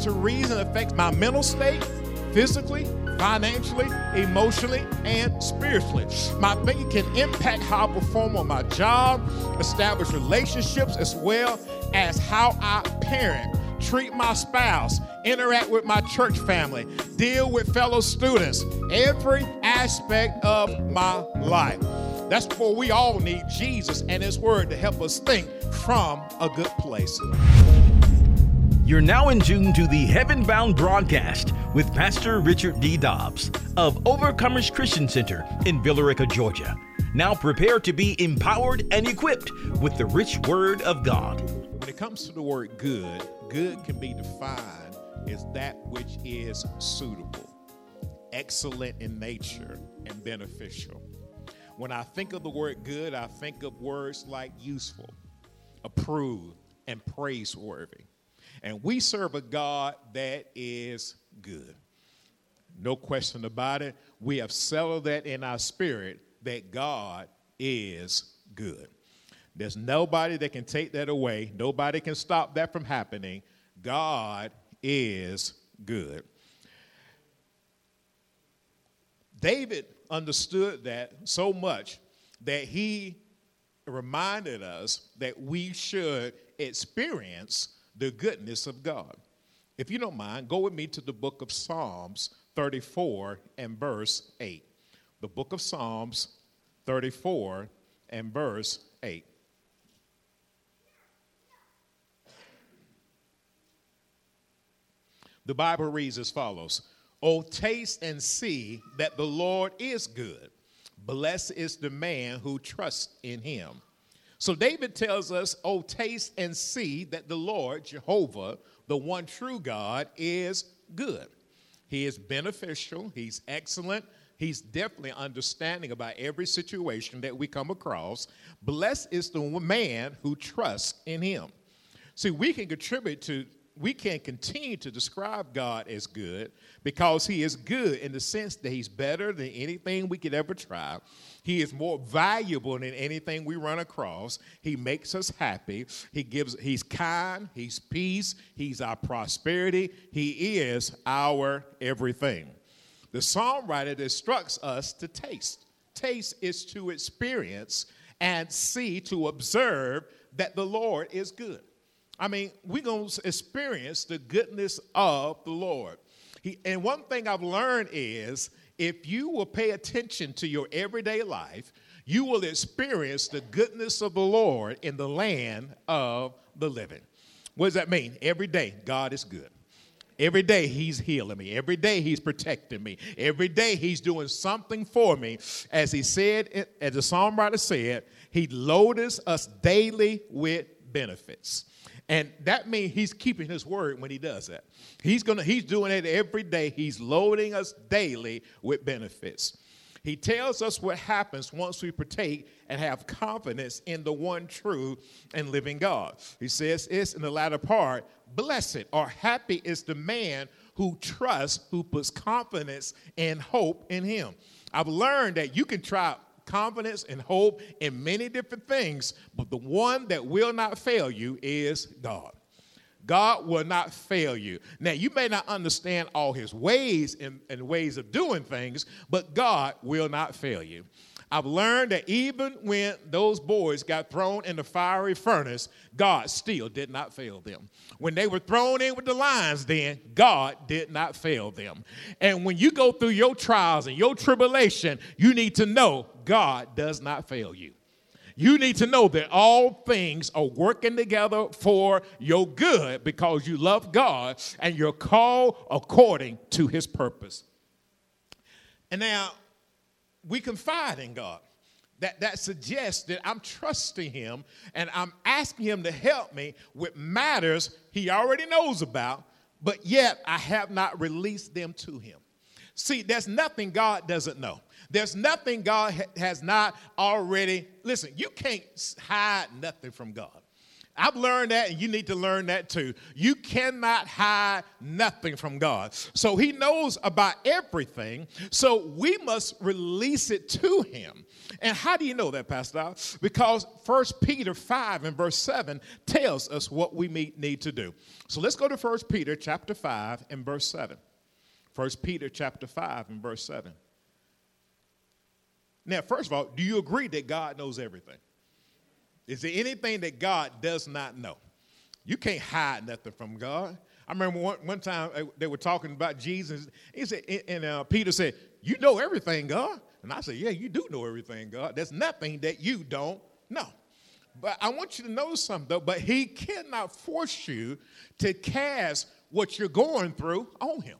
to reason affects my mental state, physically, financially, emotionally, and spiritually. My thinking can impact how I perform on my job, establish relationships, as well as how I parent, treat my spouse, interact with my church family, deal with fellow students, every aspect of my life. That's where we all need Jesus and His Word to help us think from a good place. You're now in tune to the Heaven Bound broadcast with Pastor Richard D. Dobbs of Overcomers Christian Center in Villa Rica, Georgia. Now prepare to be empowered and equipped with the rich Word of God. When it comes to the word good, good can be defined as that which is suitable, excellent in nature, and beneficial. When I think of the word good, I think of words like useful, approved, and praiseworthy. And we serve a God that is good. No question about it. We have settled that in our spirit that God is good. There's nobody that can take that away, nobody can stop that from happening. God is good. David understood that so much that he reminded us that we should experience the goodness of God. If you don't mind, go with me to the book of Psalms 34 and verse 8. The book of Psalms 34 and verse 8. The Bible reads as follows Oh, taste and see that the Lord is good. Blessed is the man who trusts in him. So David tells us, Oh, taste and see that the Lord, Jehovah, the one true God, is good. He is beneficial, He's excellent, He's definitely understanding about every situation that we come across. Blessed is the man who trusts in Him. See, we can contribute to we can't continue to describe God as good because He is good in the sense that He's better than anything we could ever try. He is more valuable than anything we run across. He makes us happy. He gives, He's kind, He's peace, He's our prosperity, He is our everything. The songwriter instructs us to taste. Taste is to experience and see, to observe that the Lord is good. I mean, we're going to experience the goodness of the Lord. He, and one thing I've learned is if you will pay attention to your everyday life, you will experience the goodness of the Lord in the land of the living. What does that mean? Every day, God is good. Every day he's healing me. Every day he's protecting me. Every day he's doing something for me. As he said, eh, as the psalm writer said, he loads us daily with benefits. And that means he's keeping his word when he does that. He's gonna he's doing it every day. He's loading us daily with benefits. He tells us what happens once we partake and have confidence in the one true and living God. He says it's in the latter part, blessed or happy is the man who trusts, who puts confidence and hope in him. I've learned that you can try confidence and hope in many different things, but the one that will not fail you is God. God will not fail you. Now, you may not understand all his ways and, and ways of doing things, but God will not fail you. I've learned that even when those boys got thrown in the fiery furnace, God still did not fail them. When they were thrown in with the lions, then God did not fail them. And when you go through your trials and your tribulation, you need to know God does not fail you. You need to know that all things are working together for your good because you love God and you're called according to his purpose. And now, we confide in God. That, that suggests that I'm trusting Him and I'm asking Him to help me with matters He already knows about, but yet I have not released them to Him. See, there's nothing God doesn't know. There's nothing God ha- has not already. Listen, you can't hide nothing from God. I've learned that, and you need to learn that too. You cannot hide nothing from God. So He knows about everything. So we must release it to Him. And how do you know that, Pastor? Because 1 Peter 5 and verse 7 tells us what we need to do. So let's go to 1 Peter chapter 5 and verse 7. 1 Peter chapter 5 and verse 7. Now, first of all, do you agree that God knows everything? Is there anything that God does not know? You can't hide nothing from God. I remember one, one time uh, they were talking about Jesus. He said, and uh, Peter said, "You know everything, God." And I said, "Yeah, you do know everything, God. There's nothing that you don't know." But I want you to know something, though. But He cannot force you to cast what you're going through on Him.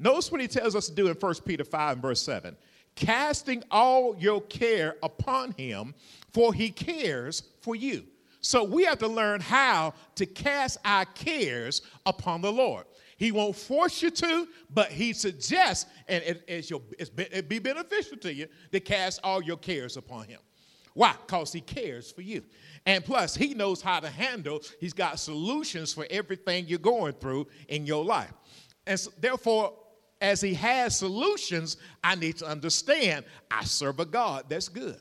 Notice what He tells us to do in 1 Peter 5 and verse 7 casting all your care upon him, for he cares for you. So we have to learn how to cast our cares upon the Lord. He won't force you to, but he suggests, and it, it's your, it's, it'd be beneficial to you to cast all your cares upon him. Why? Because he cares for you. And plus, he knows how to handle, he's got solutions for everything you're going through in your life. And so, therefore, as he has solutions, I need to understand I serve a God that's good.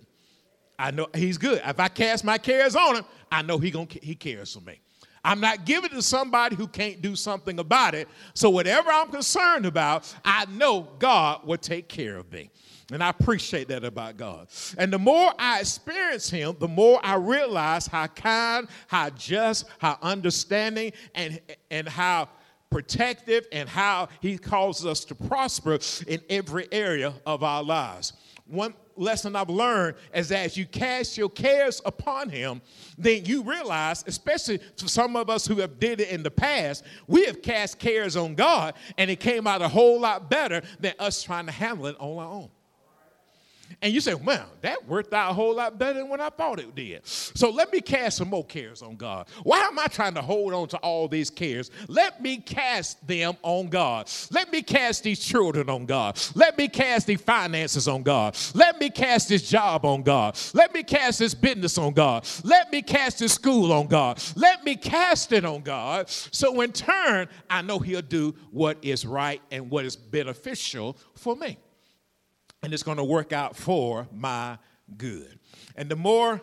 I know he's good. If I cast my cares on him, I know he, gonna, he cares for me. I'm not giving to somebody who can't do something about it. So, whatever I'm concerned about, I know God will take care of me. And I appreciate that about God. And the more I experience Him, the more I realize how kind, how just, how understanding, and, and how protective and how he causes us to prosper in every area of our lives. One lesson I've learned is that as you cast your cares upon him, then you realize, especially for some of us who have did it in the past, we have cast cares on God and it came out a whole lot better than us trying to handle it on our own. And you say, well, that worked out a whole lot better than what I thought it did. So let me cast some more cares on God. Why am I trying to hold on to all these cares? Let me cast them on God. Let me cast these children on God. Let me cast these finances on God. Let me cast this job on God. Let me cast this business on God. Let me cast this school on God. Let me cast it on God. So in turn, I know He'll do what is right and what is beneficial for me and it's going to work out for my good. And the more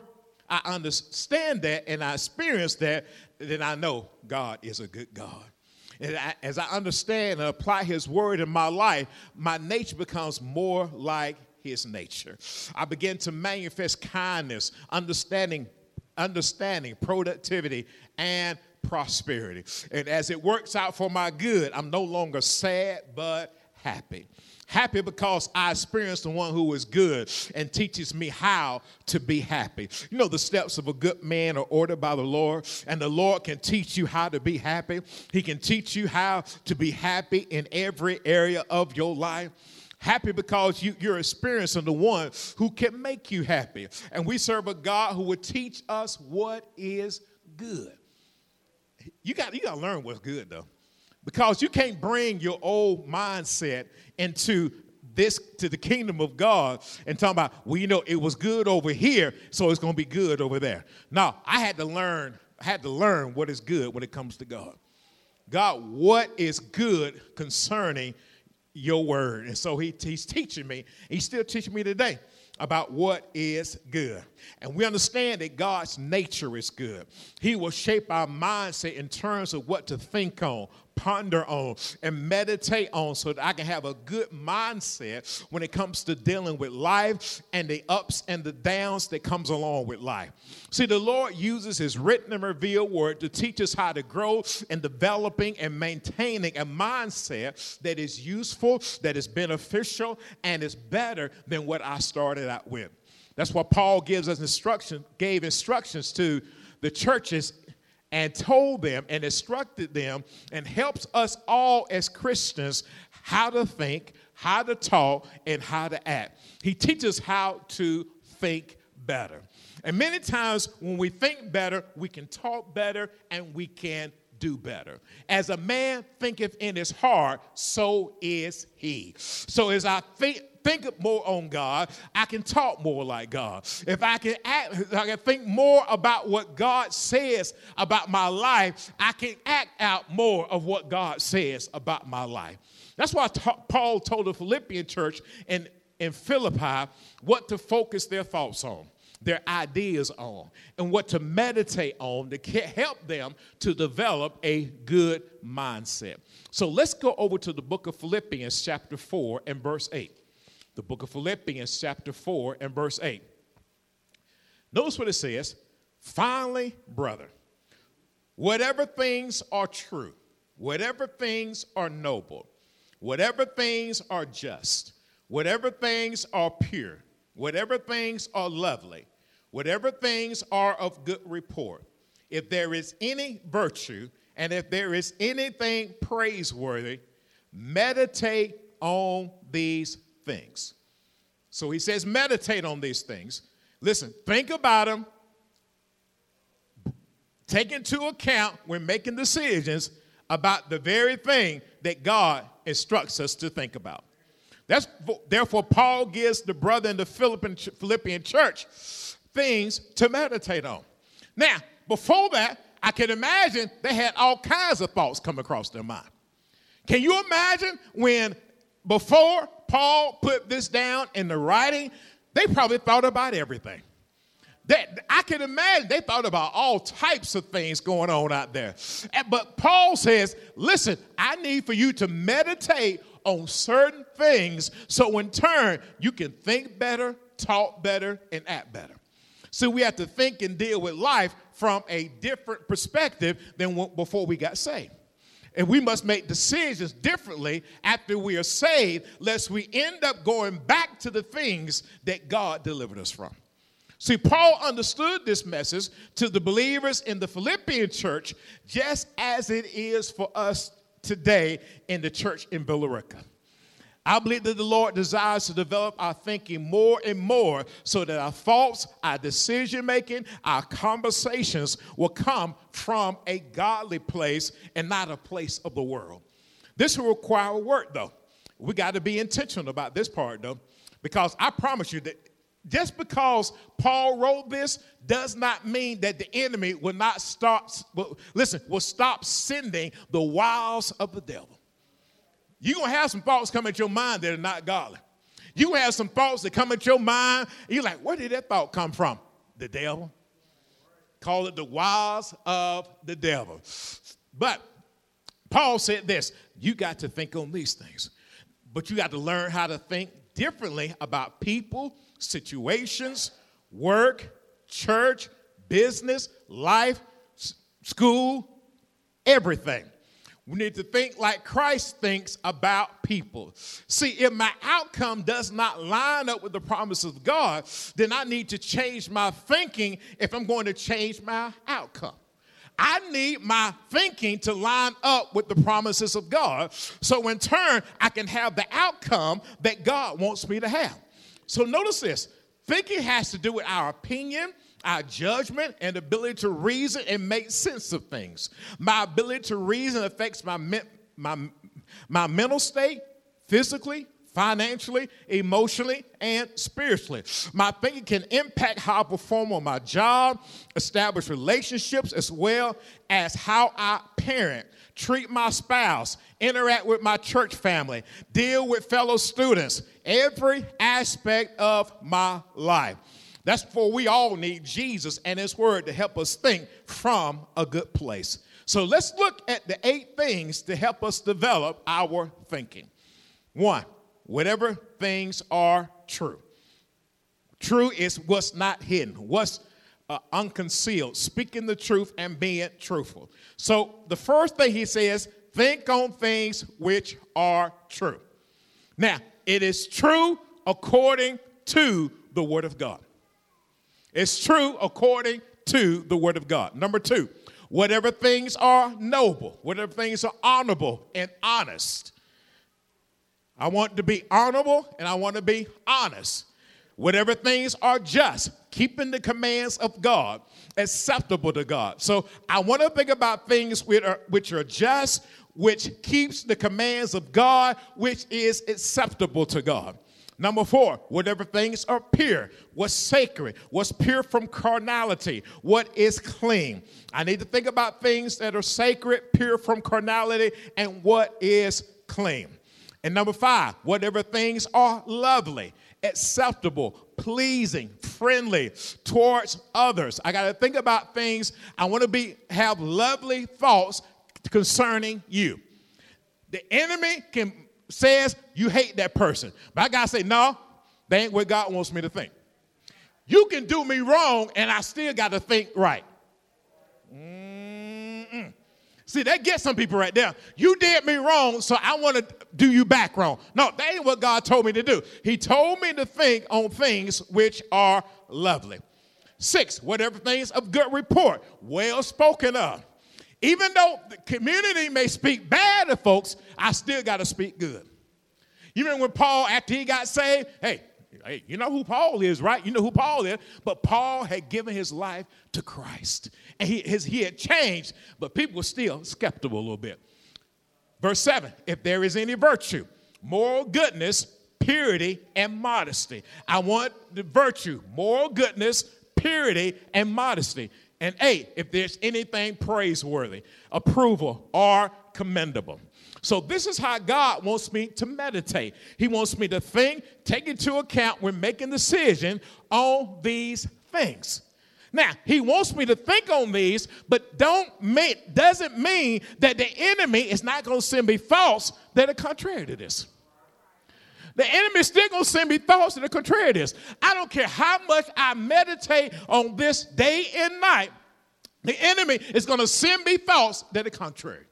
I understand that and I experience that, then I know God is a good God. And I, as I understand and apply His word in my life, my nature becomes more like His nature. I begin to manifest kindness, understanding, understanding, productivity, and prosperity. And as it works out for my good, I'm no longer sad but happy. Happy because I experienced the one who is good and teaches me how to be happy. You know, the steps of a good man are ordered by the Lord, and the Lord can teach you how to be happy. He can teach you how to be happy in every area of your life happy because you, are experiencing the one who can make you happy. And we serve a God who will teach us what is good. You got, you got to learn what's good, though because you can't bring your old mindset into this to the kingdom of God and talking about, well, you know, it was good over here, so it's going to be good over there. No, I had to learn, I had to learn what is good when it comes to God. God, what is good concerning your word? And so he, he's teaching me. He's still teaching me today about what is good. And we understand that God's nature is good. He will shape our mindset in terms of what to think on, ponder on and meditate on so that I can have a good mindset when it comes to dealing with life and the ups and the downs that comes along with life. See, the Lord uses his written and revealed word to teach us how to grow in developing and maintaining a mindset that is useful, that is beneficial, and is better than what I started out with. That's why Paul gives us instruction, gave instructions to the churches and told them and instructed them and helps us all as Christians how to think, how to talk, and how to act. He teaches how to think better. And many times when we think better, we can talk better and we can do better. As a man thinketh in his heart, so is he. So as I think think more on God, I can talk more like God. If I can act, I can think more about what God says about my life, I can act out more of what God says about my life. That's why Paul told the Philippian church in, in Philippi what to focus their thoughts on their ideas on and what to meditate on to help them to develop a good mindset. So let's go over to the book of Philippians, chapter 4, and verse 8. The book of Philippians, chapter 4, and verse 8. Notice what it says Finally, brother, whatever things are true, whatever things are noble, whatever things are just, whatever things are pure, whatever things are lovely, whatever things are of good report, if there is any virtue and if there is anything praiseworthy, meditate on these things. So he says, meditate on these things. Listen, think about them. Take into account when making decisions about the very thing that God instructs us to think about. That's therefore Paul gives the brother in the Philippian, Philippian church things to meditate on. Now, before that, I can imagine they had all kinds of thoughts come across their mind. Can you imagine when before Paul put this down in the writing, they probably thought about everything. That I can imagine they thought about all types of things going on out there. But Paul says, listen, I need for you to meditate on certain things so in turn you can think better, talk better, and act better. So we have to think and deal with life from a different perspective than before we got saved. And we must make decisions differently after we are saved, lest we end up going back to the things that God delivered us from. See, Paul understood this message to the believers in the Philippian church just as it is for us today in the church in Villa Rica. I believe that the Lord desires to develop our thinking more and more so that our thoughts, our decision making, our conversations will come from a godly place and not a place of the world. This will require work, though. We got to be intentional about this part, though, because I promise you that just because Paul wrote this does not mean that the enemy will not stop, listen, will stop sending the wiles of the devil. You're going to have some thoughts come at your mind that are not godly. You have some thoughts that come at your mind, you're like, where did that thought come from? The devil. Call it the wiles of the devil. But Paul said this you got to think on these things, but you got to learn how to think differently about people, situations, work, church, business, life, school, everything. We need to think like Christ thinks about people. See, if my outcome does not line up with the promise of God, then I need to change my thinking if I'm going to change my outcome. I need my thinking to line up with the promises of God. So, in turn, I can have the outcome that God wants me to have. So, notice this thinking has to do with our opinion, our judgment and ability to reason and make sense of things. My ability to reason affects my, my, my mental state, physically, financially, emotionally, and spiritually. My thinking can impact how I perform on my job, establish relationships, as well as how I parent, treat my spouse, interact with my church family, deal with fellow students, every aspect of my life. That's for we all need Jesus and His Word to help us think from a good place. So let's look at the eight things to help us develop our thinking. One, whatever things are true. True is what's not hidden, what's uh, unconcealed, speaking the truth and being truthful. So the first thing he says, think on things which are true. Now, it is true according to the Word of God. It's true according to the Word of God. Number two, whatever things are noble, whatever things are honorable and honest. I want to be honorable and I want to be honest. Whatever things are just, keeping the commands of God acceptable to God. So I want to think about things which are, which are just, which keeps the commands of God, which is acceptable to God. Number four, whatever things are pure, what's sacred, what's pure from carnality, what is clean. I need to think about things that are sacred, pure from carnality, and what is clean. And number five, whatever things are lovely, acceptable, pleasing, friendly towards others. I got to think about things. I want to be have lovely thoughts concerning you. The enemy can says you hate that person, but I got to say no, that ain't what God wants me to think. You can do me wrong, and I still got to think right. Mm-mm. See, that gets some people right there. You did me wrong, so I want to do you back wrong. No, that ain't what God told me to do. He told me to think on things which are lovely. Six, whatever things of good report, well spoken of. Even though the community may speak bad of folks, I still got to speak good. You remember when Paul, after he got saved, hey, hey, you know who Paul is, right? You know who Paul is. But Paul had given his life to Christ. And he, his, he had changed, but people were still skeptical a little bit. Verse 7 if there is any virtue, moral goodness, purity, and modesty. I want the virtue, moral goodness, purity, and modesty. And eight, if there's anything praiseworthy, approval, or commendable. So, this is how God wants me to meditate. He wants me to think, take into account when making decision on these things. Now, he wants me to think on these, but don't mean, doesn't mean that the enemy is not going to send me thoughts that are contrary to this. The enemy still to send me thoughts that are contrary this. I don't care how much I meditate on this day and night, the enemy is to send me thoughts that are contrary.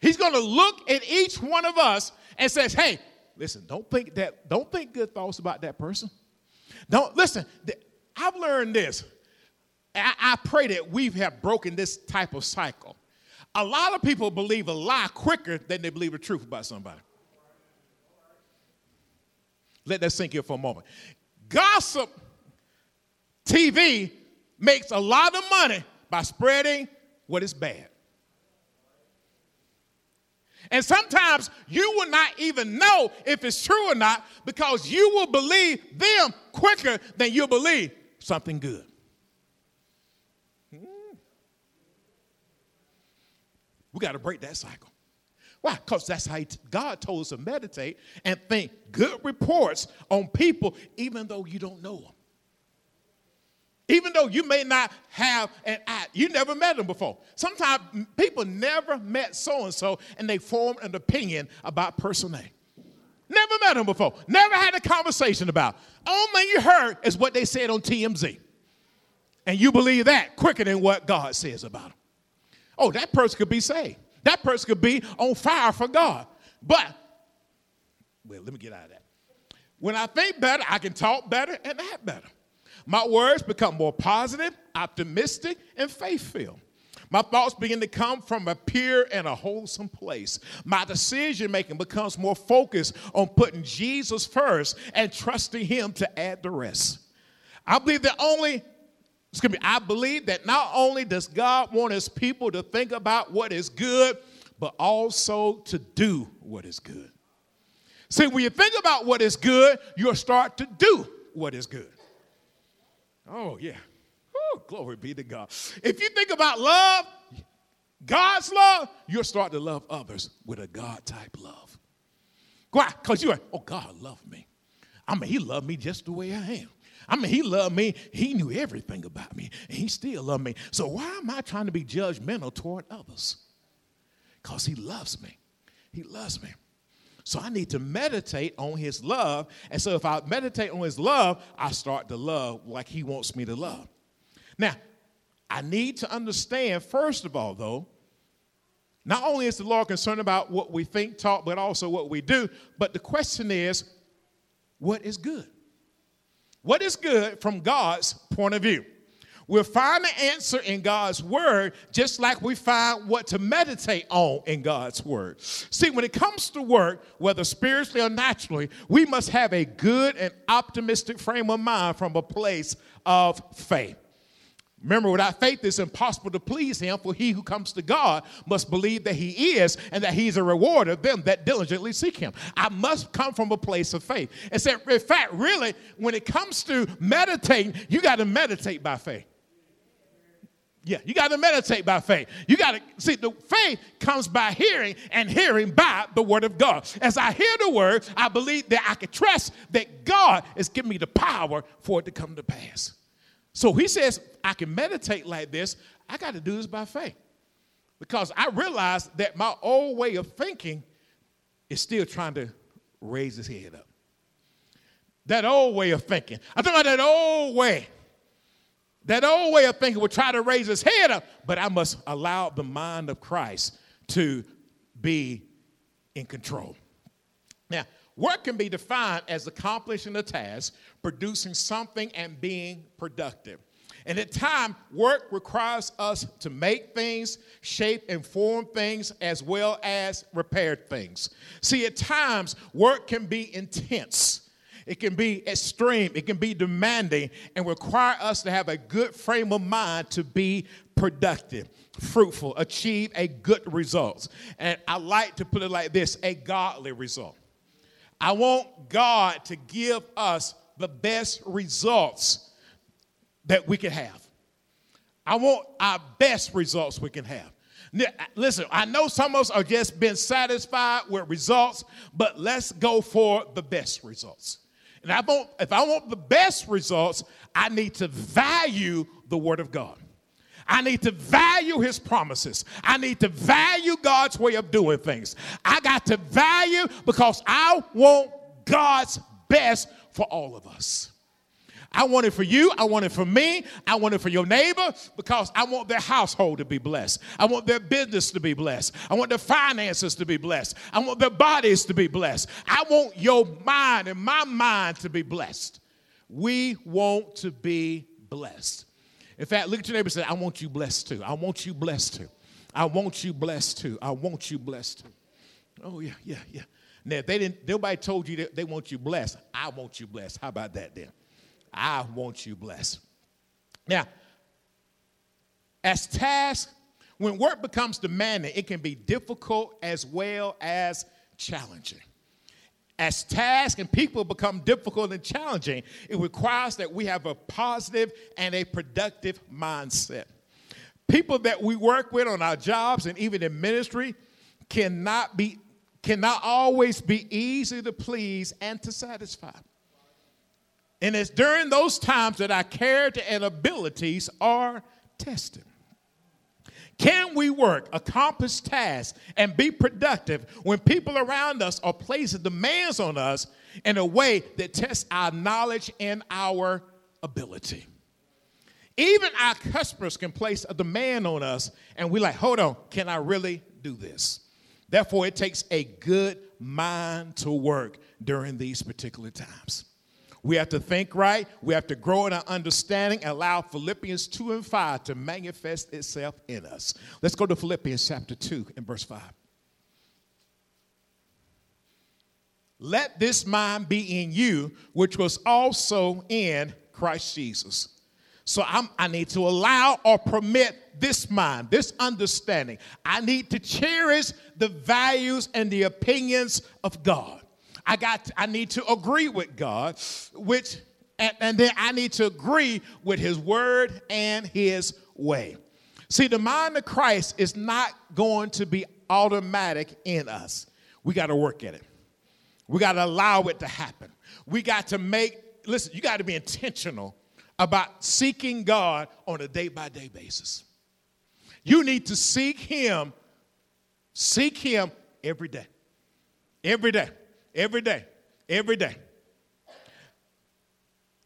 He's to look at each one of us and says, "Hey, listen, don't think that don't think good thoughts about that person. Don't listen. I've learned this. I, I pray that we have broken this type of cycle. A lot of people believe a lie quicker than they believe the truth about somebody. Let that sink in for a moment. Gossip TV makes a lot of money by spreading what is bad. And sometimes you will not even know if it's true or not because you will believe them quicker than you believe something good. Hmm. We got to break that cycle. Why? Because that's how God told us to meditate and think good reports on people, even though you don't know them. Even though you may not have an eye, you never met them before. Sometimes people never met so and so and they formed an opinion about person A. Never met them before. Never had a conversation about. Only you heard is what they said on TMZ. And you believe that quicker than what God says about them. Oh, that person could be saved. That person could be on fire for God. But, well, let me get out of that. When I think better, I can talk better and act better. My words become more positive, optimistic, and faith filled. My thoughts begin to come from a pure and a wholesome place. My decision making becomes more focused on putting Jesus first and trusting Him to add the rest. I believe that only, excuse me, I believe that not only does God want His people to think about what is good, but also to do what is good. See, when you think about what is good, you'll start to do what is good. Oh, yeah. Glory be to God. If you think about love, God's love, you'll start to love others with a God type love. Why? Because you're oh, God loved me. I mean, He loved me just the way I am. I mean, He loved me. He knew everything about me, and He still loved me. So why am I trying to be judgmental toward others? Because He loves me. He loves me. So I need to meditate on his love. And so if I meditate on his love, I start to love like he wants me to love. Now, I need to understand, first of all, though, not only is the Lord concerned about what we think, talk, but also what we do, but the question is, what is good? What is good from God's point of view? We'll find the answer in God's word, just like we find what to meditate on in God's word. See, when it comes to work, whether spiritually or naturally, we must have a good and optimistic frame of mind from a place of faith. Remember, without faith, it's impossible to please him, for he who comes to God must believe that he is and that he's a rewarder of them that diligently seek him. I must come from a place of faith. And so, in fact, really, when it comes to meditating, you got to meditate by faith. Yeah, you got to meditate by faith. You got to see the faith comes by hearing, and hearing by the word of God. As I hear the word, I believe that I can trust that God is giving me the power for it to come to pass. So he says, I can meditate like this. I got to do this by faith. Because I realize that my old way of thinking is still trying to raise his head up. That old way of thinking. I'm talking about that old way. That old way of thinking would try to raise his head up, but I must allow the mind of Christ to be in control. Now, Work can be defined as accomplishing a task, producing something, and being productive. And at times, work requires us to make things, shape and form things, as well as repair things. See, at times, work can be intense. It can be extreme, it can be demanding, and require us to have a good frame of mind to be productive, fruitful, achieve a good result. And I like to put it like this a godly result. I want God to give us the best results that we can have. I want our best results we can have. Now, uh, listen, I know some of us are just been satisfied with results, but let's go for the best results. And I want, if I want the best results, I need to value the Word of God. I need to value his promises. I need to value God's way of doing things. I got to value because I want God's best for all of us. I want it for you. I want it for me. I want it for your neighbor because I want their household to be blessed. I want their business to be blessed. I want their finances to be blessed. I want their bodies to be blessed. I want your mind and my mind to be blessed. We want to be blessed. In fact, look at your neighbor and say, I want you blessed too. I want you blessed too. I want you blessed too. I want you blessed too. Oh, yeah, yeah, yeah. Now, if they didn't, nobody told you that they want you blessed, I want you blessed. How about that then? I want you blessed. Now, as tasks, when work becomes demanding, it can be difficult as well as challenging as tasks and people become difficult and challenging, it requires that we have a positive and a productive mindset. People that we work with on our jobs and even in ministry cannot be cannot always be easy to please and to satisfy. And it's during those times that our character and abilities are tested. Can we work, accomplish tasks, and be productive when people around us are placing demands on us in a way that tests our knowledge and our ability? Even our customers can place a demand on us, and we're like, hold on, can I really do this? Therefore, it takes a good mind to work during these particular times. We have to think right. We have to grow in our understanding. Allow Philippians 2 and 5 to manifest itself in us. Let's go to Philippians chapter 2 and verse 5. Let this mind be in you, which was also in Christ Jesus. So I'm, i need to allow or permit this mind, this understanding. I need to cherish the values and the opinions of God. I got I need to agree with God, which and, and then I need to agree with his word and his way. See, the mind of Christ is not going to be automatic in us. We got to work at it. We got to allow it to happen. We got to make, listen, you got to be intentional about seeking God on a day by day basis. You need to seek Him, seek Him every day. Every day. Every day. Every day.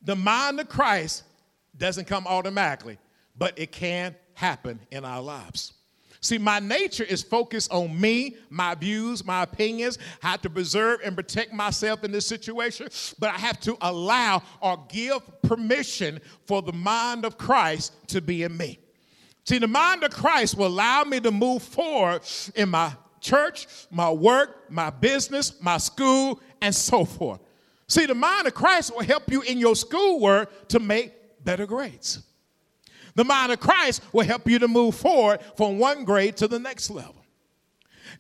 The mind of Christ doesn't come automatically, but it can happen in our lives. See, my nature is focused on me, my views, my opinions, how to preserve and protect myself in this situation, but I have to allow or give permission for the mind of Christ to be in me. See, the mind of Christ will allow me to move forward in my church, my work, my business, my school, and so forth. See, the mind of Christ will help you in your schoolwork to make better grades. The mind of Christ will help you to move forward from one grade to the next level.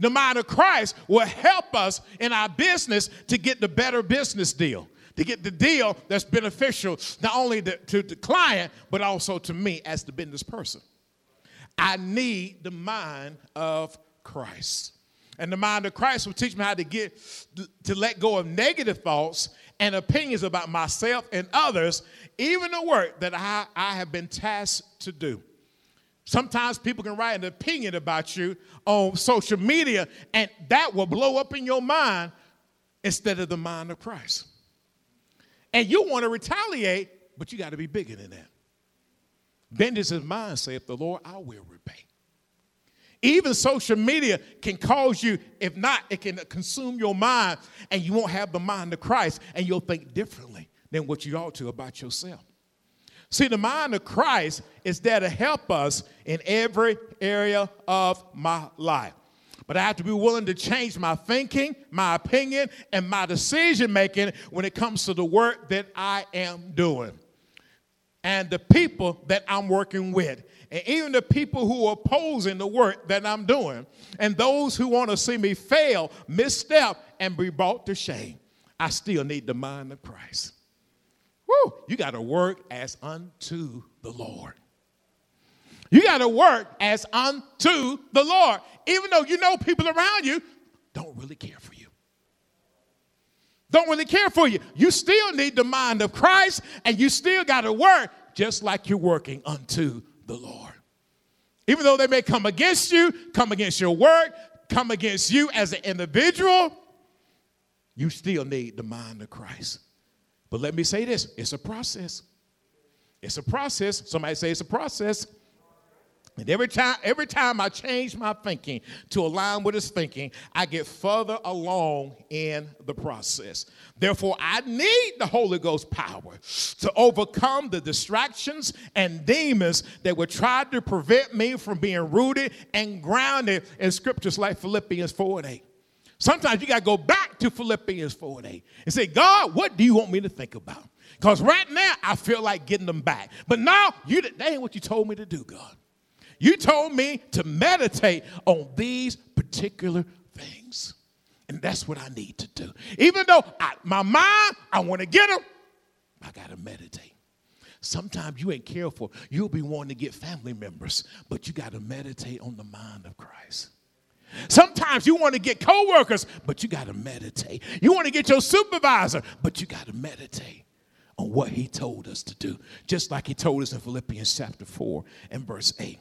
The mind of Christ will help us in our business to get the better business deal, to get the deal that's beneficial not only to the client, but also to me as the business person. I need the mind of Christ. And the mind of Christ will teach me how to get to let go of negative thoughts and opinions about myself and others, even the work that I, I have been tasked to do. Sometimes people can write an opinion about you on social media, and that will blow up in your mind instead of the mind of Christ. And you want to retaliate, but you got to be bigger than that. Vengeance is mine, saith the Lord, I will repay. Even social media can cause you, if not, it can consume your mind, and you won't have the mind of Christ, and you'll think differently than what you ought to about yourself. See, the mind of Christ is there to help us in every area of my life. But I have to be willing to change my thinking, my opinion, and my decision making when it comes to the work that I am doing and the people that I'm working with. And even the people who are opposing the work that I'm doing, and those who want to see me fail, misstep, and be brought to shame, I still need the mind of Christ. Woo, you got to work as unto the Lord. You got to work as unto the Lord, even though you know people around you don't really care for you. Don't really care for you. You still need the mind of Christ, and you still got to work just like you're working unto the Lord. Even though they may come against you, come against your work, come against you as an individual, you still need the mind of Christ. But let me say this it's a process. It's a process. Somebody say it's a process. And every time, every time I change my thinking to align with his thinking, I get further along in the process. Therefore, I need the Holy Ghost power to overcome the distractions and demons that would try to prevent me from being rooted and grounded in scriptures like Philippians 4 and 8. Sometimes you got to go back to Philippians 4 and 8 and say, God, what do you want me to think about? Because right now I feel like getting them back. But now you that ain't what you told me to do, God. You told me to meditate on these particular things. And that's what I need to do. Even though I, my mind, I want to get them, I got to meditate. Sometimes you ain't careful. You'll be wanting to get family members, but you got to meditate on the mind of Christ. Sometimes you want to get coworkers, but you got to meditate. You want to get your supervisor, but you got to meditate on what he told us to do, just like he told us in Philippians chapter 4 and verse 8.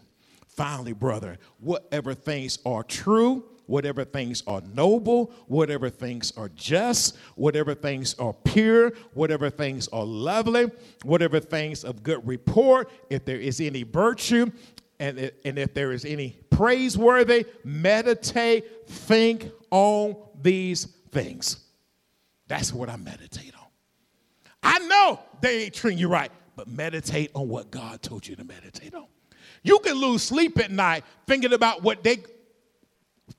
Finally, brother, whatever things are true, whatever things are noble, whatever things are just, whatever things are pure, whatever things are lovely, whatever things of good report, if there is any virtue, and, and if there is any praiseworthy, meditate, think on these things. That's what I meditate on. I know they ain't treating you right, but meditate on what God told you to meditate on. You can lose sleep at night thinking about what they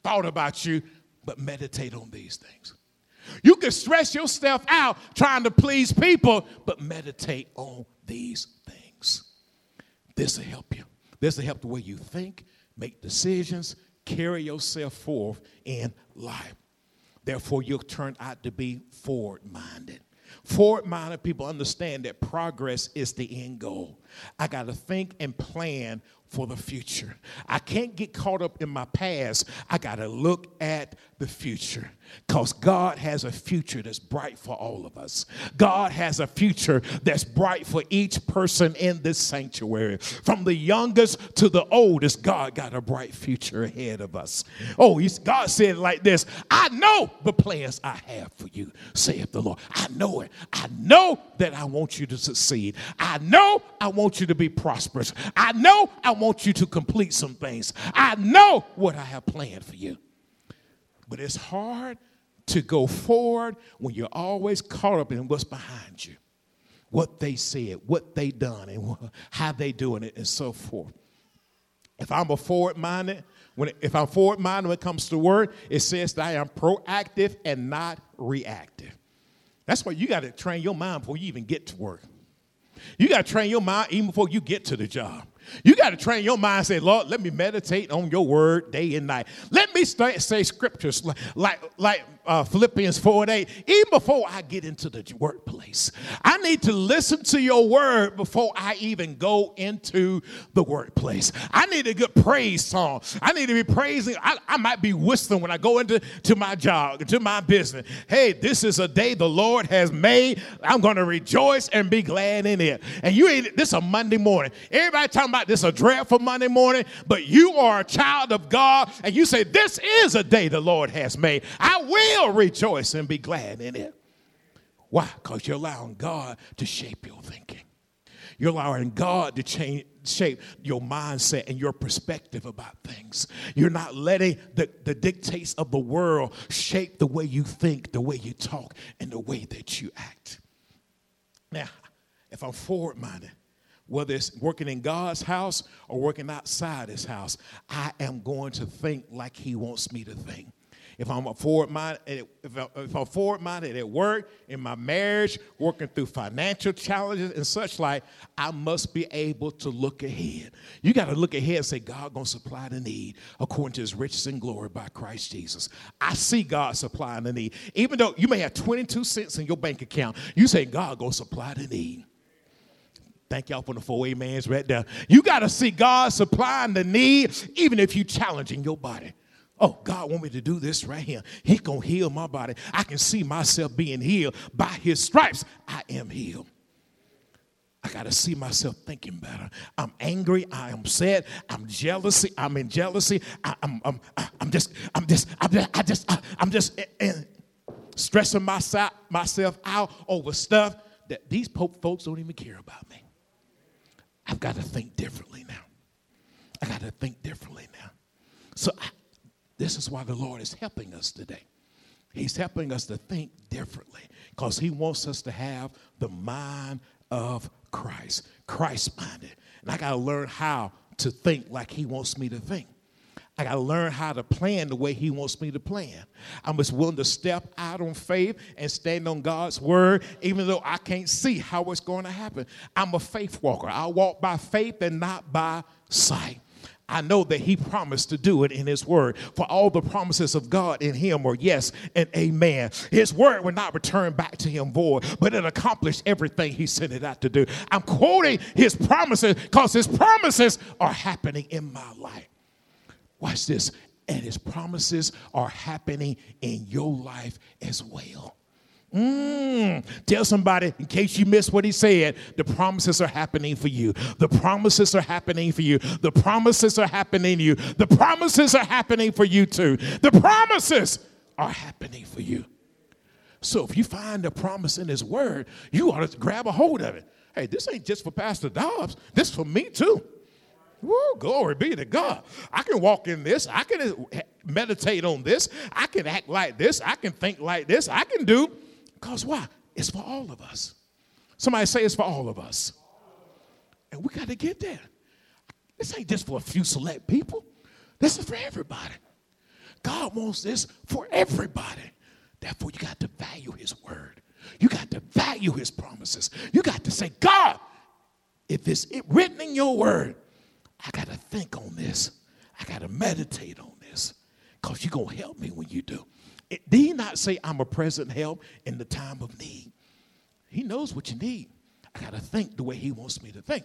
thought about you, but meditate on these things. You can stress yourself out trying to please people, but meditate on these things. This will help you. This will help the way you think, make decisions, carry yourself forth in life. Therefore, you'll turn out to be forward minded. Forward minded people understand that progress is the end goal. I got to think and plan for the future. I can't get caught up in my past. I got to look at the future because God has a future that's bright for all of us. God has a future that's bright for each person in this sanctuary. From the youngest to the oldest, God got a bright future ahead of us. Oh, God said like this I know the plans I have for you, saith the Lord. I know it. I know that I want you to succeed. I know I want you to be prosperous. I know I want you to complete some things. I know what I have planned for you. But it's hard to go forward when you're always caught up in what's behind you. What they said, what they done, and how they doing it, and so forth. If I'm a forward minded, when if I'm forward minded when it comes to word, it says that I am proactive and not reactive. That's why you got to train your mind before you even get to work. You got to train your mind even before you get to the job. You got to train your mind. Say, Lord, let me meditate on your word day and night. Let me start, say scriptures like like, like uh, Philippians 4 and 8. Even before I get into the workplace, I need to listen to your word before I even go into the workplace. I need a good praise song. I need to be praising. I, I might be whistling when I go into to my job, to my business. Hey, this is a day the Lord has made. I'm going to rejoice and be glad in it. And you ain't. This a Monday morning. Everybody talking about this a dreadful Monday morning, but you are a child of God, and you say this is a day the Lord has made. I will rejoice and be glad in it. Why? Because you're allowing God to shape your thinking. You're allowing God to change, shape your mindset and your perspective about things. You're not letting the, the dictates of the world shape the way you think, the way you talk, and the way that you act. Now, if I'm forward minded, whether it's working in God's house or working outside his house, I am going to think like he wants me to think. If I'm forward minded, if, I'm forward minded at work, in my marriage, working through financial challenges and such like, I must be able to look ahead. You got to look ahead and say, God gonna supply the need according to His riches and glory by Christ Jesus. I see God supplying the need, even though you may have 22 cents in your bank account. You say God gonna supply the need. Thank y'all for the four amens right there. You got to see God supplying the need, even if you're challenging your body. Oh, God want me to do this right here. He gonna heal my body. I can see myself being healed by His stripes. I am healed. I got to see myself thinking better. I'm angry. I am sad. I'm jealousy. I'm in jealousy. I, am I'm, I'm, I'm just, I'm just, I'm just, I just, I, am just uh, uh, stressing myself, myself out over stuff that these Pope folks don't even care about me. I've got to think differently now. I got to think differently now. So I, this is why the Lord is helping us today. He's helping us to think differently because He wants us to have the mind of Christ, Christ minded. And I got to learn how to think like He wants me to think. I got to learn how to plan the way He wants me to plan. I'm just willing to step out on faith and stand on God's word, even though I can't see how it's going to happen. I'm a faith walker. I walk by faith and not by sight. I know that he promised to do it in his word. For all the promises of God in him are yes and amen. His word will not return back to him void, but it accomplished everything he sent it out to do. I'm quoting his promises because his promises are happening in my life. Watch this. And his promises are happening in your life as well. Mm. Tell somebody, in case you missed what he said, the promises are happening for you. The promises are happening for you. The promises are happening to you. The promises are happening for you too. The promises are happening for you. So if you find a promise in his word, you ought to grab a hold of it. Hey, this ain't just for Pastor Dobbs, this for me too. Woo, glory be to God. I can walk in this. I can meditate on this. I can act like this. I can think like this. I can do. Because why? It's for all of us. Somebody say it's for all of us. And we got to get there. This ain't just for a few select people. This is for everybody. God wants this for everybody. Therefore, you got to value his word. You got to value his promises. You got to say, God, if it's written in your word, I got to think on this. I got to meditate on this because you're going to help me when you do. Did he not say, I'm a present help in the time of need? He knows what you need. I got to think the way he wants me to think.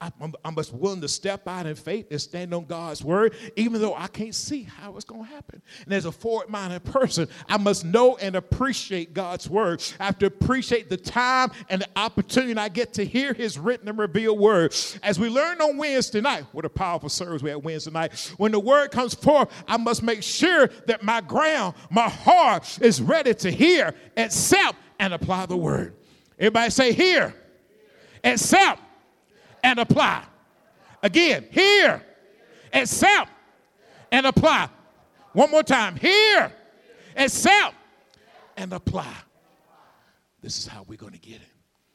I'm, just willing to step out in faith and stand on God's word, even though I can't see how it's going to happen. And as a forward minded person, I must know and appreciate God's word. I have to appreciate the time and the opportunity I get to hear his written and revealed word. As we learned on Wednesday night, what a powerful service we had Wednesday night. When the word comes forth, I must make sure that my ground, my heart is ready to hear, accept, and apply the word. Everybody say, hear, accept, and apply. Again, hear, accept, and apply. One more time. Hear, accept, and apply. This is how we're going to get it.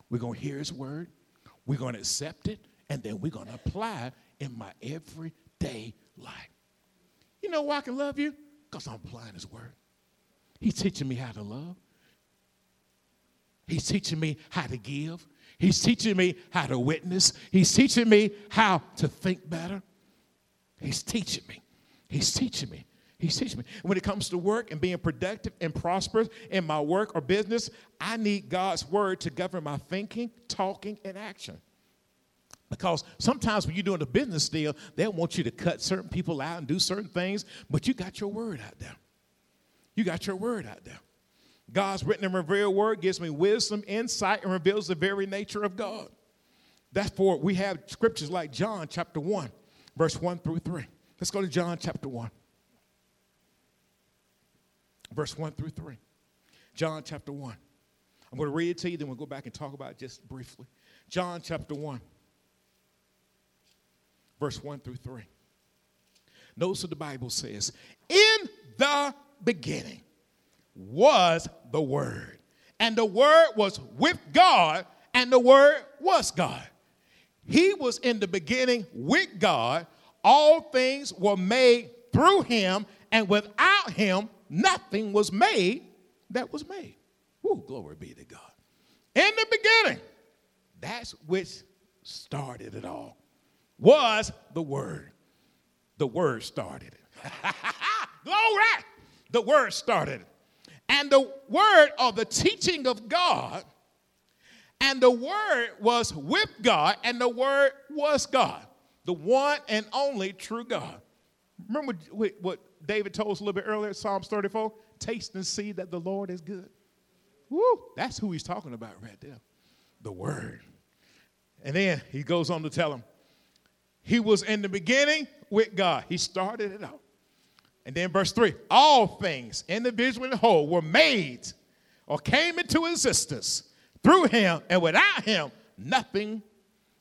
We're going to hear his word, we're going to accept it, and then we're going to apply in my everyday life. You know why I can love you? Because I'm applying his word. He's teaching me how to love. He's teaching me how to give. He's teaching me how to witness. He's teaching me how to think better. He's teaching me. He's teaching me. He's teaching me. When it comes to work and being productive and prosperous in my work or business, I need God's word to govern my thinking, talking, and action. Because sometimes when you're doing a business deal, they want you to cut certain people out and do certain things, but you got your word out there. You got your word out there. God's written and revealed word gives me wisdom, insight, and reveals the very nature of God. Therefore, we have scriptures like John chapter 1, verse 1 through 3. Let's go to John chapter 1, verse 1 through 3. John chapter 1. I'm going to read it to you, then we'll go back and talk about it just briefly. John chapter 1, verse 1 through 3. Notice what the Bible says In the beginning was the Word. And the Word was with God, and the Word was God. He was in the beginning with God. All things were made through him, and without him, nothing was made that was made. Woo, glory be to God. In the beginning, that's which started it all, was the Word. The Word started it. glory! The Word started it and the word of the teaching of God, and the word was with God, and the word was God, the one and only true God. Remember what David told us a little bit earlier, Psalms 34? Taste and see that the Lord is good. Woo, that's who he's talking about right there. The word. And then he goes on to tell him, he was in the beginning with God. He started it out. And then verse 3 all things, individual and whole, were made or came into existence through him, and without him, nothing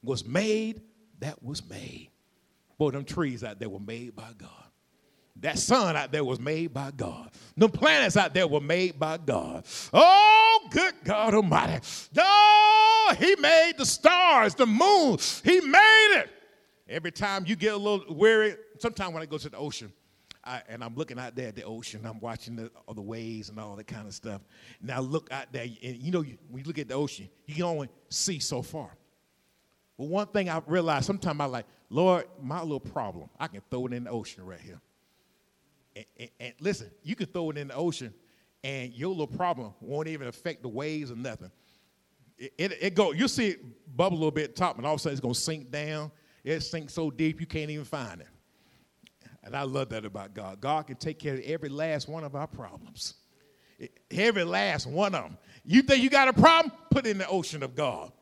was made that was made. Boy, them trees out there were made by God. That sun out there was made by God. The planets out there were made by God. Oh, good God Almighty. Oh, He made the stars, the moon. He made it. Every time you get a little weary, sometimes when I go to the ocean, I, and I'm looking out there at the ocean. I'm watching the, the waves and all that kind of stuff. Now look out there, and you know, when you look at the ocean, you can only see so far. But one thing I realized, sometimes I like, Lord, my little problem, I can throw it in the ocean right here. And, and, and listen, you can throw it in the ocean, and your little problem won't even affect the waves or nothing. It, it, it go, you see it bubble a little bit top, and all of a sudden it's gonna sink down. It sinks so deep you can't even find it. And I love that about God. God can take care of every last one of our problems. Every last one of them. You think you got a problem? Put it in the ocean of God.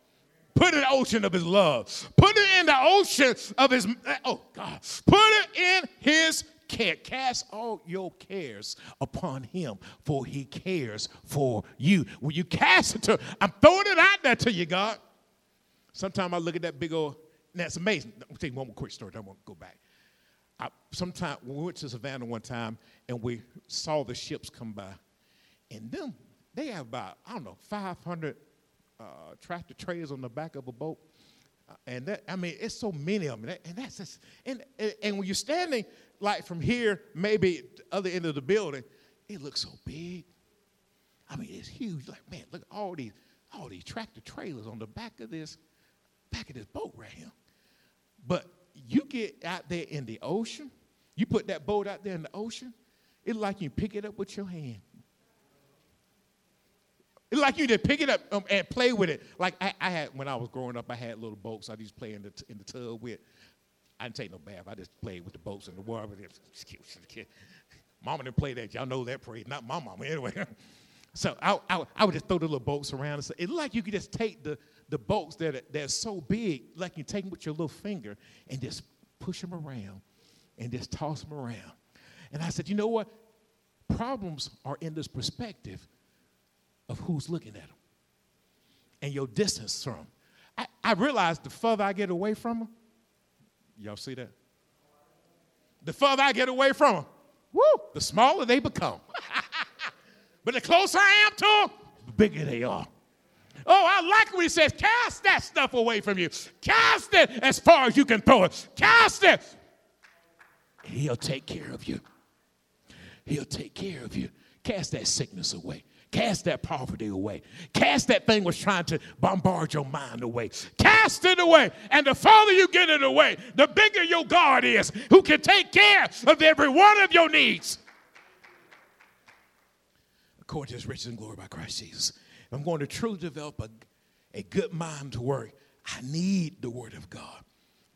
Put it in the ocean of his love. Put it in the ocean of his, oh God. Put it in his care. Cast all your cares upon him, for he cares for you. When you cast it to, I'm throwing it out there to you, God. Sometimes I look at that big old, that's amazing. Let me tell you one more quick story. I won't go back. I, sometime we went to Savannah one time and we saw the ships come by, and them they have about I don't know 500 uh, tractor trailers on the back of a boat, uh, and that I mean it's so many of them, and that's just and, and and when you're standing like from here, maybe the other end of the building, it looks so big. I mean it's huge. Like man, look at all these all these tractor trailers on the back of this back of this boat right here, but you get out there in the ocean, you put that boat out there in the ocean, it's like you pick it up with your hand. It's like you just pick it up um, and play with it. Like I, I, had when I was growing up, I had little boats I used to play in the, in the tub with. I didn't take no bath. I just played with the boats in the water. Mama didn't play that. Y'all know that praise. Not my mama anyway. so I, I, I, would just throw the little boats around. And so it's like you could just take the, the boats that are, that are so big, like you take them with your little finger and just push them around and just toss them around. And I said, you know what? Problems are in this perspective of who's looking at them and your distance from them. I, I realized the further I get away from them, y'all see that? The further I get away from them, woo, the smaller they become. but the closer I am to them, the bigger they are. Oh, I like when he says, cast that stuff away from you. Cast it as far as you can throw it. Cast it. He'll take care of you. He'll take care of you. Cast that sickness away. Cast that poverty away. Cast that thing was trying to bombard your mind away. Cast it away. And the farther you get it away, the bigger your God is, who can take care of every one of your needs. According to his riches and glory by Christ Jesus. If I'm going to truly develop a, a good mind to work, I need the word of God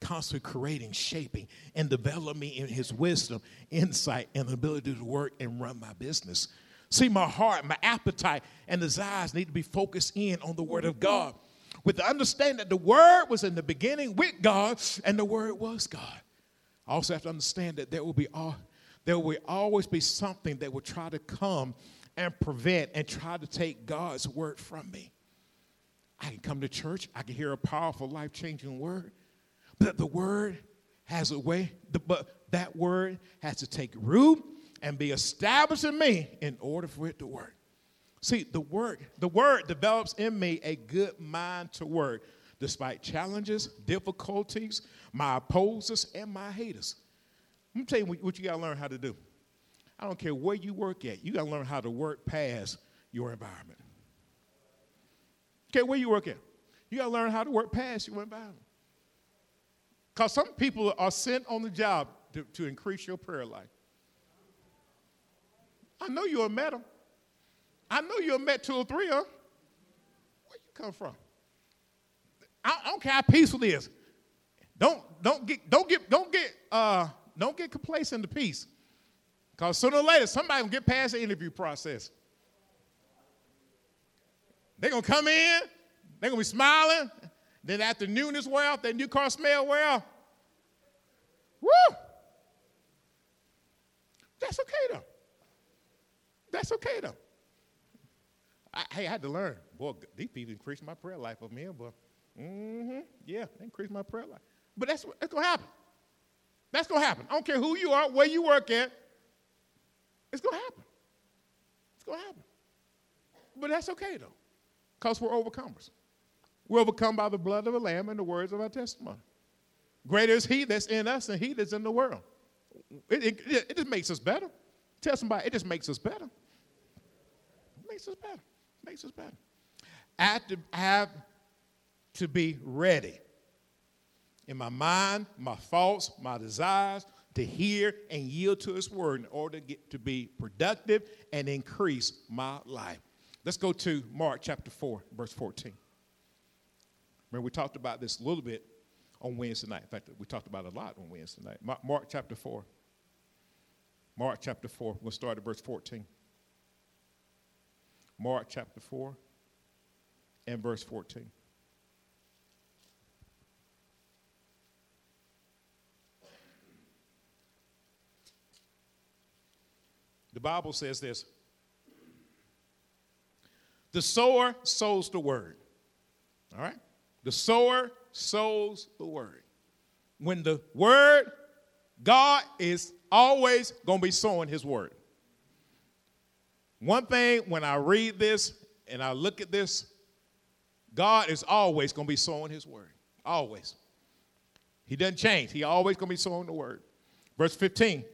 constantly creating, shaping, and developing me in his wisdom, insight, and ability to work and run my business. See, my heart, my appetite, and desires need to be focused in on the Word of God with the understanding that the Word was in the beginning with God and the Word was God. I also have to understand that there will be all, there will always be something that will try to come and prevent and try to take God's word from me. I can come to church, I can hear a powerful, life changing word, but the word has a way, but that word has to take root and be established in me in order for it to work. See, the word, the word develops in me a good mind to work despite challenges, difficulties, my opposers, and my haters. Let me tell you what you got to learn how to do. I don't care where you work at, you got to learn how to work past your environment. Okay, where you work at? You got to learn how to work past your environment. Because some people are sent on the job to, to increase your prayer life. I know you have met. I know you have met two or three them. Where you come from? I, I don't care how peaceful it is. Don't don't get don't get don't get uh don't get complacent to peace. Because sooner or later somebody will get past the interview process. They're gonna come in, they're gonna be smiling, then after newness wear off, that new car smell off. Woo! That's okay though. That's okay though. I, hey, I had to learn. Boy, these people increased my prayer life over here, but mm-hmm, yeah, they increased my prayer life. But that's, that's gonna happen. That's gonna happen. I don't care who you are, where you work at. It's gonna happen. It's gonna happen. But that's okay though, because we're overcomers. We're overcome by the blood of the Lamb and the words of our testimony. Greater is He that's in us than He that's in the world. It, it, it just makes us better. Tell somebody, it just makes us better. It makes us better. It makes us better. I have to, have to be ready in my mind, my thoughts, my desires to hear and yield to His word in order to get to be productive and increase my life. Let's go to Mark chapter 4, verse 14. Remember, we talked about this a little bit on Wednesday night. In fact, we talked about a lot on Wednesday night. Mark chapter 4. Mark chapter 4. We'll start at verse 14. Mark chapter 4 and verse 14. Bible says this The sower sows the word. All right? The sower sows the word. When the word, God is always going to be sowing his word. One thing, when I read this and I look at this, God is always going to be sowing his word. Always. He doesn't change. He always going to be sowing the word. Verse 15.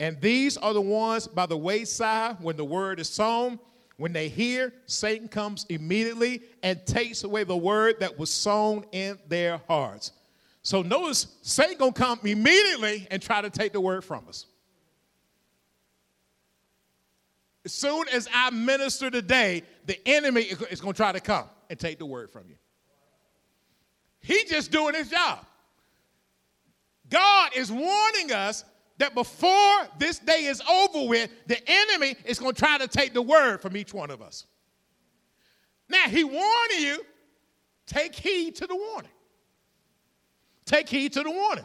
And these are the ones by the wayside when the word is sown. When they hear, Satan comes immediately and takes away the word that was sown in their hearts. So notice Satan gonna come immediately and try to take the word from us. As soon as I minister today, the enemy is gonna try to come and take the word from you. He just doing his job. God is warning us that before this day is over with, the enemy is going to try to take the word from each one of us. Now, he warned you, take heed to the warning. Take heed to the warning.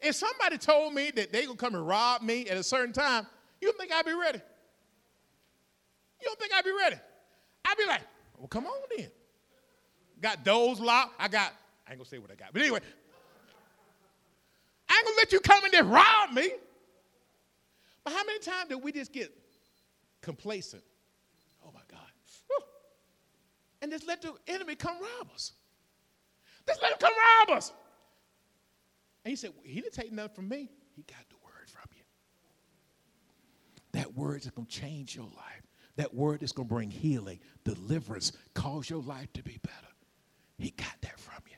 If somebody told me that they going to come and rob me at a certain time, you don't think I'd be ready? You don't think I'd be ready? I'd be like, well, come on then. Got doors locked. I got, I ain't going to say what I got. But anyway, I ain't going to let you come in there rob me. But how many times did we just get complacent? Oh my God. Whew. And just let the enemy come rob us. Just let him come rob us. And he said, well, He didn't take nothing from me. He got the word from you. That word is going to change your life That word is going to bring healing, deliverance, cause your life to be better. He got that from you.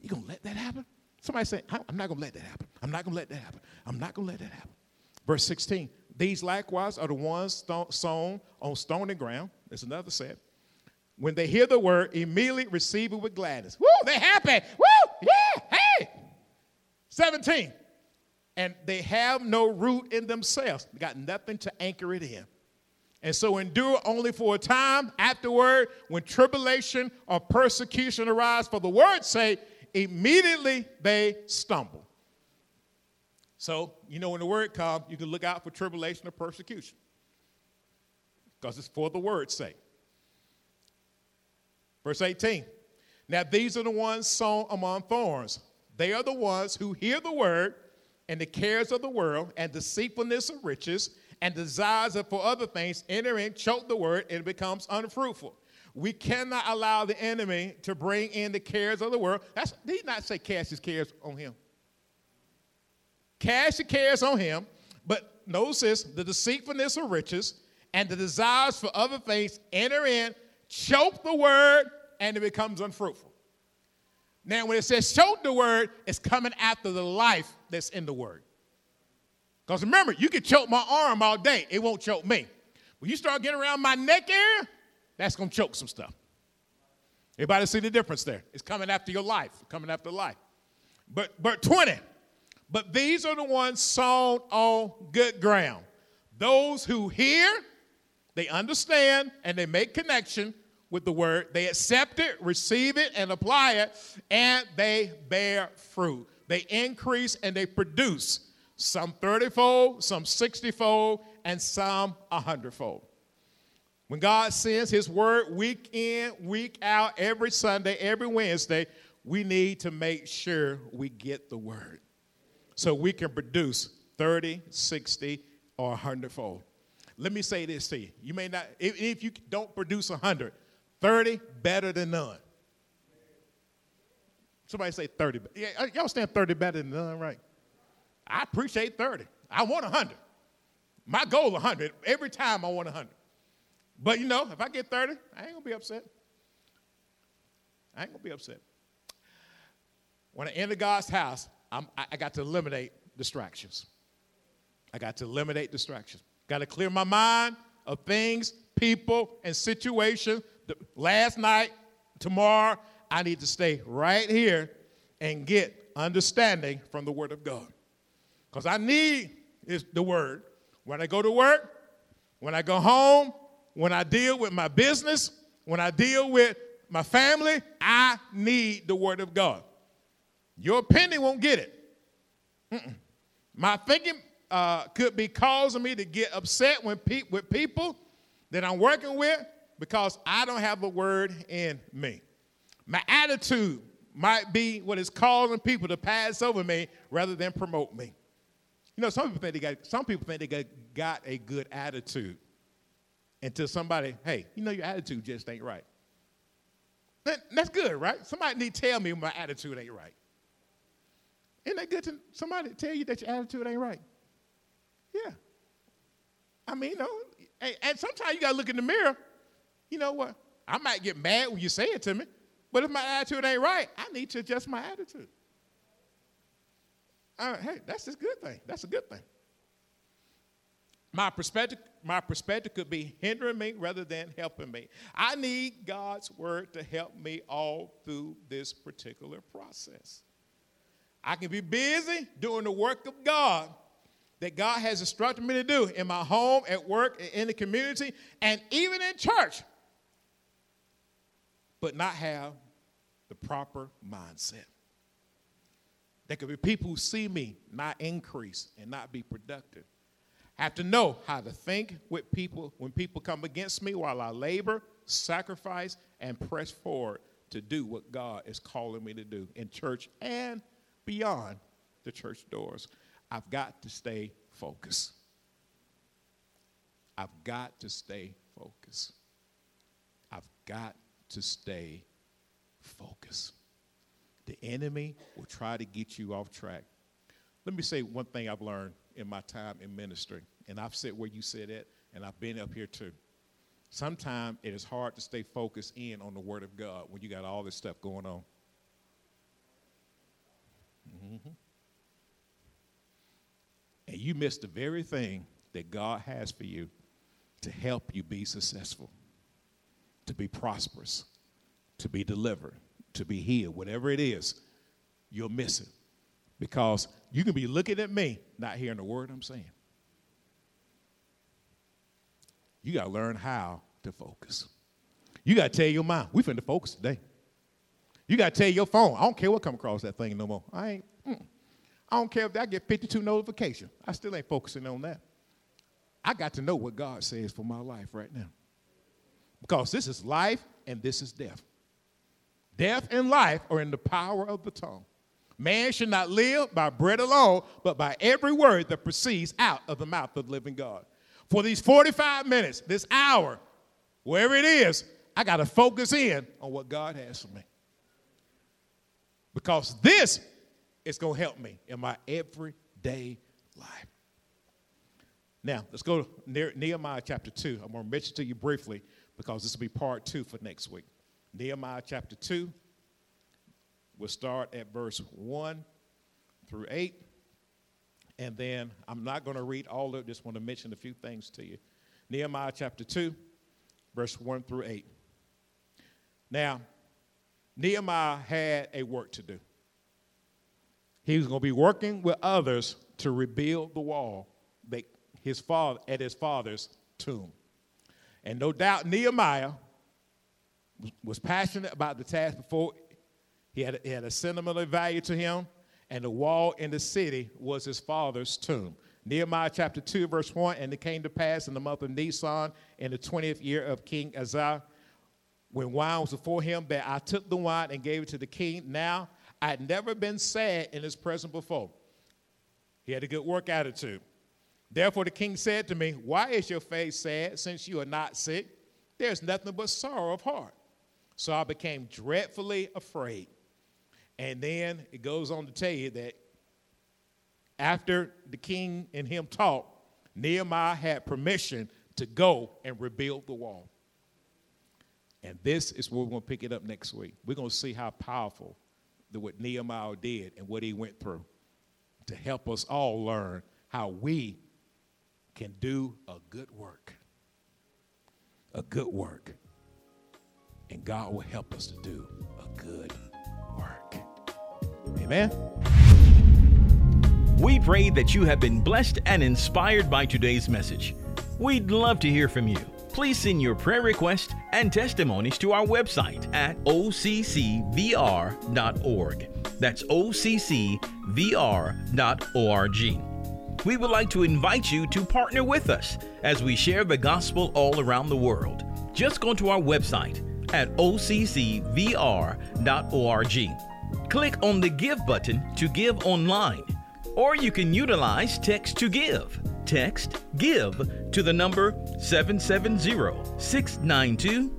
You going to let that happen? Somebody say, I'm not going to let that happen. I'm not going to let that happen. I'm not going to let that happen. Verse 16, these likewise are the ones sown on stony ground. There's another set. When they hear the word, immediately receive it with gladness. Woo, they're happy. Woo, yeah, hey. 17, and they have no root in themselves. They got nothing to anchor it in. And so endure only for a time. Afterward, when tribulation or persecution arise for the word's sake, immediately they stumble. So, you know, when the word comes, you can look out for tribulation or persecution because it's for the word's sake. Verse 18. Now, these are the ones sown among thorns. They are the ones who hear the word, and the cares of the world, and deceitfulness of riches, and desires for other things enter in, choke the word, and it becomes unfruitful. We cannot allow the enemy to bring in the cares of the world. That's, he did not say cast his cares on him. Cast your cares on him, but notice this the deceitfulness of riches and the desires for other things enter in, choke the word, and it becomes unfruitful. Now, when it says choke the word, it's coming after the life that's in the word. Because remember, you can choke my arm all day, it won't choke me. When you start getting around my neck area, that's going to choke some stuff. Everybody see the difference there? It's coming after your life, coming after life. But, but 20, but these are the ones sown on good ground. Those who hear, they understand, and they make connection with the word. They accept it, receive it, and apply it, and they bear fruit. They increase and they produce some 30 fold, some 60 fold, and some 100 fold. When God sends His word week in, week out, every Sunday, every Wednesday, we need to make sure we get the word so we can produce 30, 60, or 100 fold. Let me say this to you. You may not, if, if you don't produce 100, 30 better than none. Somebody say 30. Yeah, uh, y'all stand 30 better than none, right? I appreciate 30. I want 100. My goal 100. Every time I want 100. But you know, if I get 30, I ain't gonna be upset. I ain't gonna be upset. When I enter God's house, I'm, I got to eliminate distractions. I got to eliminate distractions. Got to clear my mind of things, people, and situations. Last night, tomorrow, I need to stay right here and get understanding from the Word of God. Because I need is the Word. When I go to work, when I go home, when I deal with my business, when I deal with my family, I need the Word of God. Your opinion won't get it. Mm-mm. My thinking uh, could be causing me to get upset when pe- with people that I'm working with because I don't have a word in me. My attitude might be what is causing people to pass over me rather than promote me. You know, some people think they got some people think they got, got a good attitude until somebody, hey, you know, your attitude just ain't right. That, that's good, right? Somebody need to tell me my attitude ain't right. Isn't that good to somebody tell you that your attitude ain't right? Yeah. I mean, you know, and, sometimes you gotta look in the mirror. You know what? I might get mad when you say it to me, but if my attitude ain't right, I need to adjust my attitude. Uh, hey, that's a good thing. That's a good thing. My perspective, my perspective could be hindering me rather than helping me. I need God's word to help me all through this particular process. I can be busy doing the work of God that God has instructed me to do in my home, at work, in the community, and even in church, but not have the proper mindset. There could be people who see me not increase and not be productive have to know how to think with people when people come against me while I labor, sacrifice, and press forward to do what God is calling me to do in church and beyond the church doors. I've got to stay focused. I've got to stay focused. I've got to stay focused. The enemy will try to get you off track. Let me say one thing I've learned in my time in ministry, and I've said where you said it, and I've been up here too. Sometimes it is hard to stay focused in on the Word of God when you got all this stuff going on. Mm-hmm. And you miss the very thing that God has for you to help you be successful, to be prosperous, to be delivered, to be healed, whatever it is, you'll miss it. Because you can be looking at me, not hearing the word I'm saying. You got to learn how to focus. You got to tell your mind, we finna focus today. You got to tell your phone, I don't care what come across that thing no more. I ain't, mm. I don't care if I get 52 notifications. I still ain't focusing on that. I got to know what God says for my life right now. Because this is life and this is death. Death and life are in the power of the tongue. Man should not live by bread alone, but by every word that proceeds out of the mouth of the living God. For these 45 minutes, this hour, wherever it is, I got to focus in on what God has for me. Because this is going to help me in my everyday life. Now, let's go to Nehemiah chapter 2. I'm going to mention to you briefly because this will be part two for next week. Nehemiah chapter 2. We'll start at verse 1 through 8. And then I'm not going to read all of it, just want to mention a few things to you. Nehemiah chapter 2, verse 1 through 8. Now, Nehemiah had a work to do. He was going to be working with others to rebuild the wall that his father at his father's tomb. And no doubt Nehemiah was passionate about the task before. He had, he had a sentimental value to him, and the wall in the city was his father's tomb. Nehemiah chapter 2, verse 1 And it came to pass in the month of Nisan, in the 20th year of King Uzziah, when wine was before him, that I took the wine and gave it to the king. Now, I had never been sad in his presence before. He had a good work attitude. Therefore, the king said to me, Why is your face sad since you are not sick? There's nothing but sorrow of heart. So I became dreadfully afraid. And then it goes on to tell you that after the king and him talked, Nehemiah had permission to go and rebuild the wall. And this is where we're going to pick it up next week. We're going to see how powerful the, what Nehemiah did and what he went through to help us all learn how we can do a good work. A good work. And God will help us to do a good work. Amen. We pray that you have been blessed and inspired by today's message. We'd love to hear from you. Please send your prayer requests and testimonies to our website at occvr.org. That's occvr.org we would like to invite you to partner with us as we share the gospel all around the world. Just go to our website at occvr.org. Click on the Give button to give online, or you can utilize Text to Give. Text GIVE to the number 770 692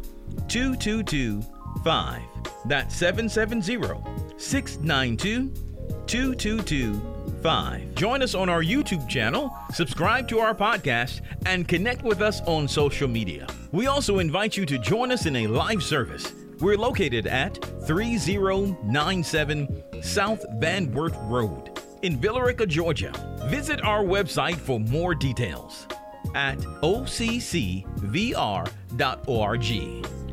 2225. That's 770 692 2225. Join us on our YouTube channel, subscribe to our podcast, and connect with us on social media. We also invite you to join us in a live service. We're located at 3097 South Van Wert Road in Villa Rica, Georgia. Visit our website for more details at occvr.org.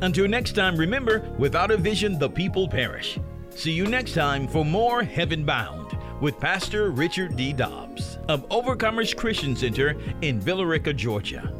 Until next time, remember, without a vision, the people perish. See you next time for more Heaven Bound with Pastor Richard D. Dobbs of Overcomers Christian Center in Villa Rica, Georgia.